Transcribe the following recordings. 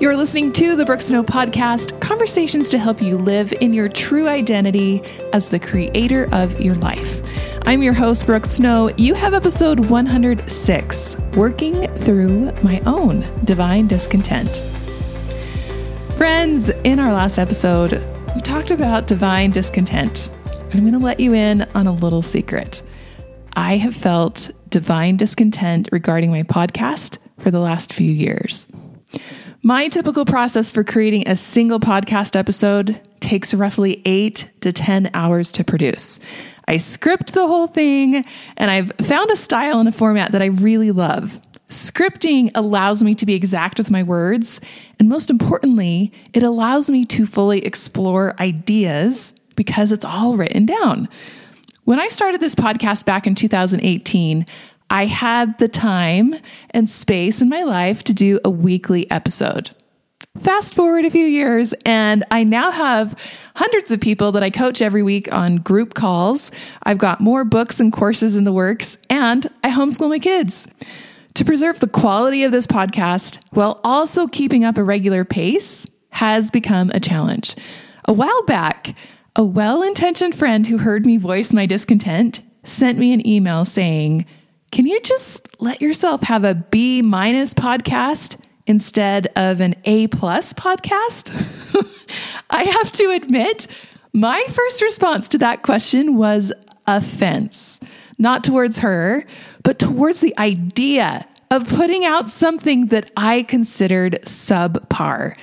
You're listening to the Brooke Snow Podcast, conversations to help you live in your true identity as the creator of your life. I'm your host, Brooke Snow. You have episode 106 Working Through My Own Divine Discontent. Friends, in our last episode, we talked about divine discontent. I'm going to let you in on a little secret. I have felt divine discontent regarding my podcast for the last few years. My typical process for creating a single podcast episode takes roughly eight to 10 hours to produce. I script the whole thing, and I've found a style and a format that I really love. Scripting allows me to be exact with my words, and most importantly, it allows me to fully explore ideas because it's all written down. When I started this podcast back in 2018, I had the time and space in my life to do a weekly episode. Fast forward a few years, and I now have hundreds of people that I coach every week on group calls. I've got more books and courses in the works, and I homeschool my kids. To preserve the quality of this podcast while also keeping up a regular pace has become a challenge. A while back, a well intentioned friend who heard me voice my discontent sent me an email saying, can you just let yourself have a B minus podcast instead of an A plus podcast? I have to admit, my first response to that question was offense, not towards her, but towards the idea of putting out something that I considered subpar.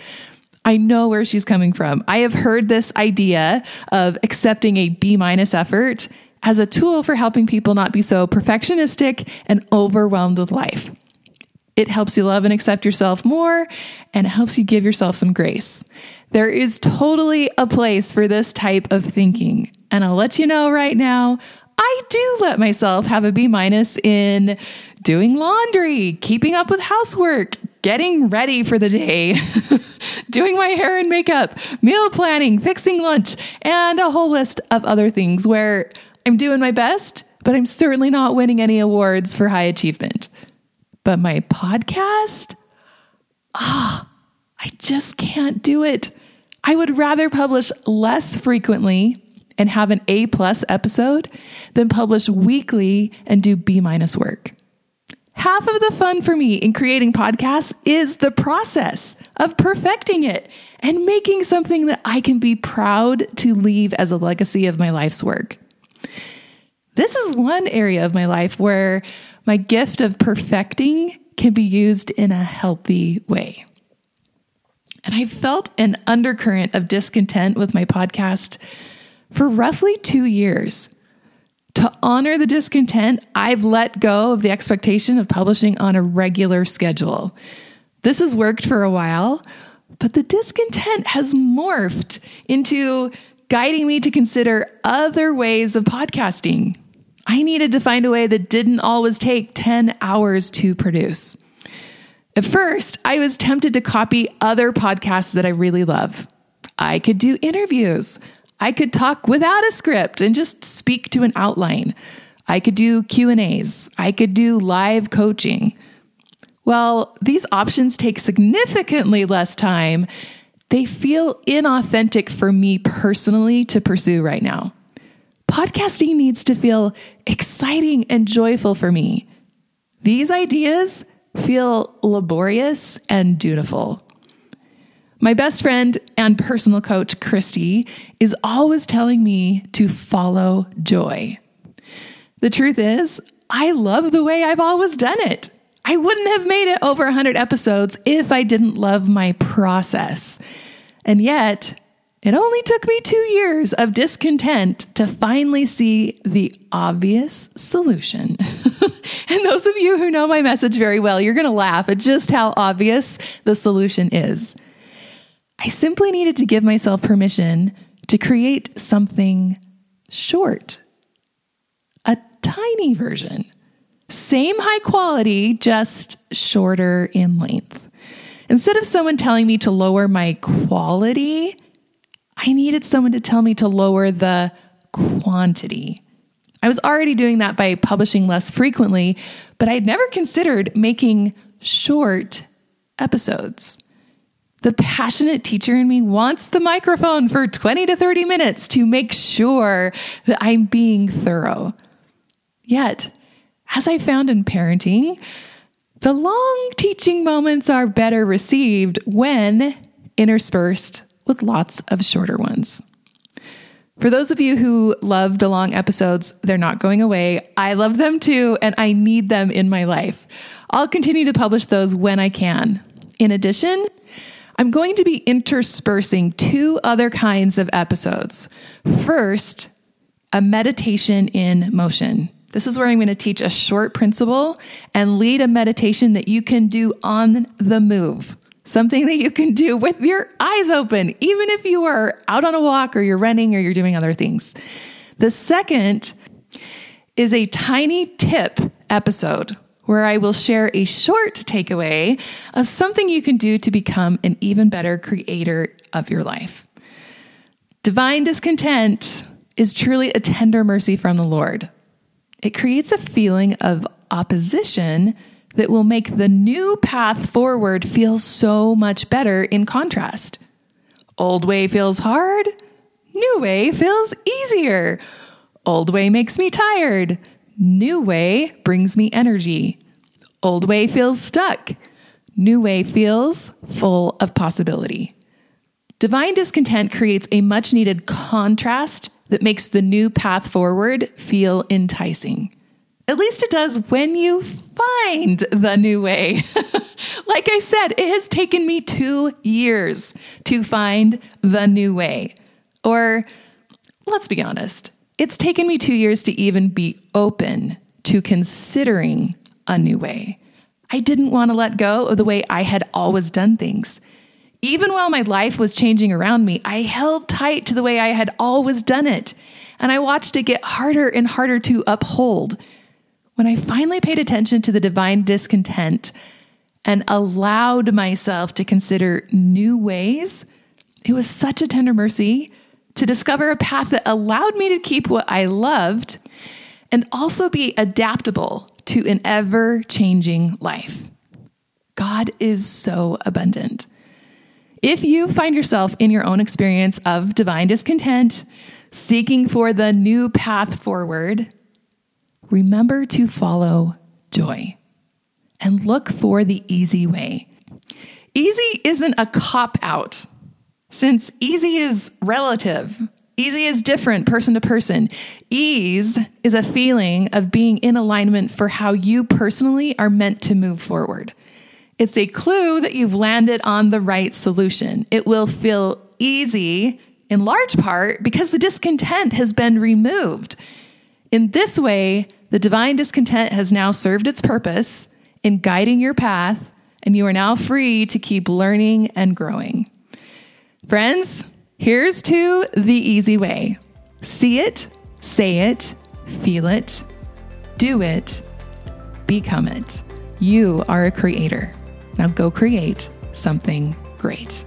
I know where she's coming from. I have heard this idea of accepting a B minus effort as a tool for helping people not be so perfectionistic and overwhelmed with life. It helps you love and accept yourself more and it helps you give yourself some grace. There is totally a place for this type of thinking. And I'll let you know right now, I do let myself have a B minus in doing laundry, keeping up with housework, getting ready for the day, doing my hair and makeup, meal planning, fixing lunch, and a whole list of other things where I'm doing my best, but I'm certainly not winning any awards for high achievement. But my podcast, ah, oh, I just can't do it. I would rather publish less frequently and have an A plus episode than publish weekly and do B minus work. Half of the fun for me in creating podcasts is the process of perfecting it and making something that I can be proud to leave as a legacy of my life's work. This is one area of my life where my gift of perfecting can be used in a healthy way. And I felt an undercurrent of discontent with my podcast for roughly two years. To honor the discontent, I've let go of the expectation of publishing on a regular schedule. This has worked for a while, but the discontent has morphed into guiding me to consider other ways of podcasting. I needed to find a way that didn't always take 10 hours to produce. At first, I was tempted to copy other podcasts that I really love. I could do interviews. I could talk without a script and just speak to an outline. I could do Q&As. I could do live coaching. Well, these options take significantly less time. They feel inauthentic for me personally to pursue right now. Podcasting needs to feel exciting and joyful for me. These ideas feel laborious and dutiful. My best friend and personal coach, Christy, is always telling me to follow joy. The truth is, I love the way I've always done it. I wouldn't have made it over 100 episodes if I didn't love my process. And yet, it only took me two years of discontent to finally see the obvious solution. and those of you who know my message very well, you're going to laugh at just how obvious the solution is. I simply needed to give myself permission to create something short, a tiny version. Same high quality, just shorter in length. Instead of someone telling me to lower my quality, I needed someone to tell me to lower the quantity. I was already doing that by publishing less frequently, but I'd never considered making short episodes. The passionate teacher in me wants the microphone for 20 to 30 minutes to make sure that I'm being thorough. Yet, as I found in parenting, the long teaching moments are better received when interspersed with lots of shorter ones. For those of you who love the long episodes, they're not going away. I love them too, and I need them in my life. I'll continue to publish those when I can. In addition, I'm going to be interspersing two other kinds of episodes. First, a meditation in motion. This is where I'm going to teach a short principle and lead a meditation that you can do on the move something that you can do with your eyes open, even if you are out on a walk or you're running or you're doing other things. The second is a tiny tip episode where I will share a short takeaway of something you can do to become an even better creator of your life. Divine discontent is truly a tender mercy from the Lord. It creates a feeling of opposition that will make the new path forward feel so much better in contrast. Old way feels hard, new way feels easier. Old way makes me tired, new way brings me energy. Old way feels stuck, new way feels full of possibility. Divine discontent creates a much needed contrast that makes the new path forward feel enticing. At least it does when you find the new way. like I said, it has taken me two years to find the new way. Or let's be honest, it's taken me two years to even be open to considering a new way. I didn't want to let go of the way I had always done things. Even while my life was changing around me, I held tight to the way I had always done it. And I watched it get harder and harder to uphold when I finally paid attention to the divine discontent and allowed myself to consider new ways, it was such a tender mercy to discover a path that allowed me to keep what I loved and also be adaptable to an ever changing life. God is so abundant. If you find yourself in your own experience of divine discontent, seeking for the new path forward, remember to follow joy and look for the easy way. Easy isn't a cop out, since easy is relative. Easy is different person to person. Ease is a feeling of being in alignment for how you personally are meant to move forward. It's a clue that you've landed on the right solution. It will feel easy in large part because the discontent has been removed. In this way, the divine discontent has now served its purpose in guiding your path, and you are now free to keep learning and growing. Friends, here's to the easy way see it, say it, feel it, do it, become it. You are a creator. Now go create something great.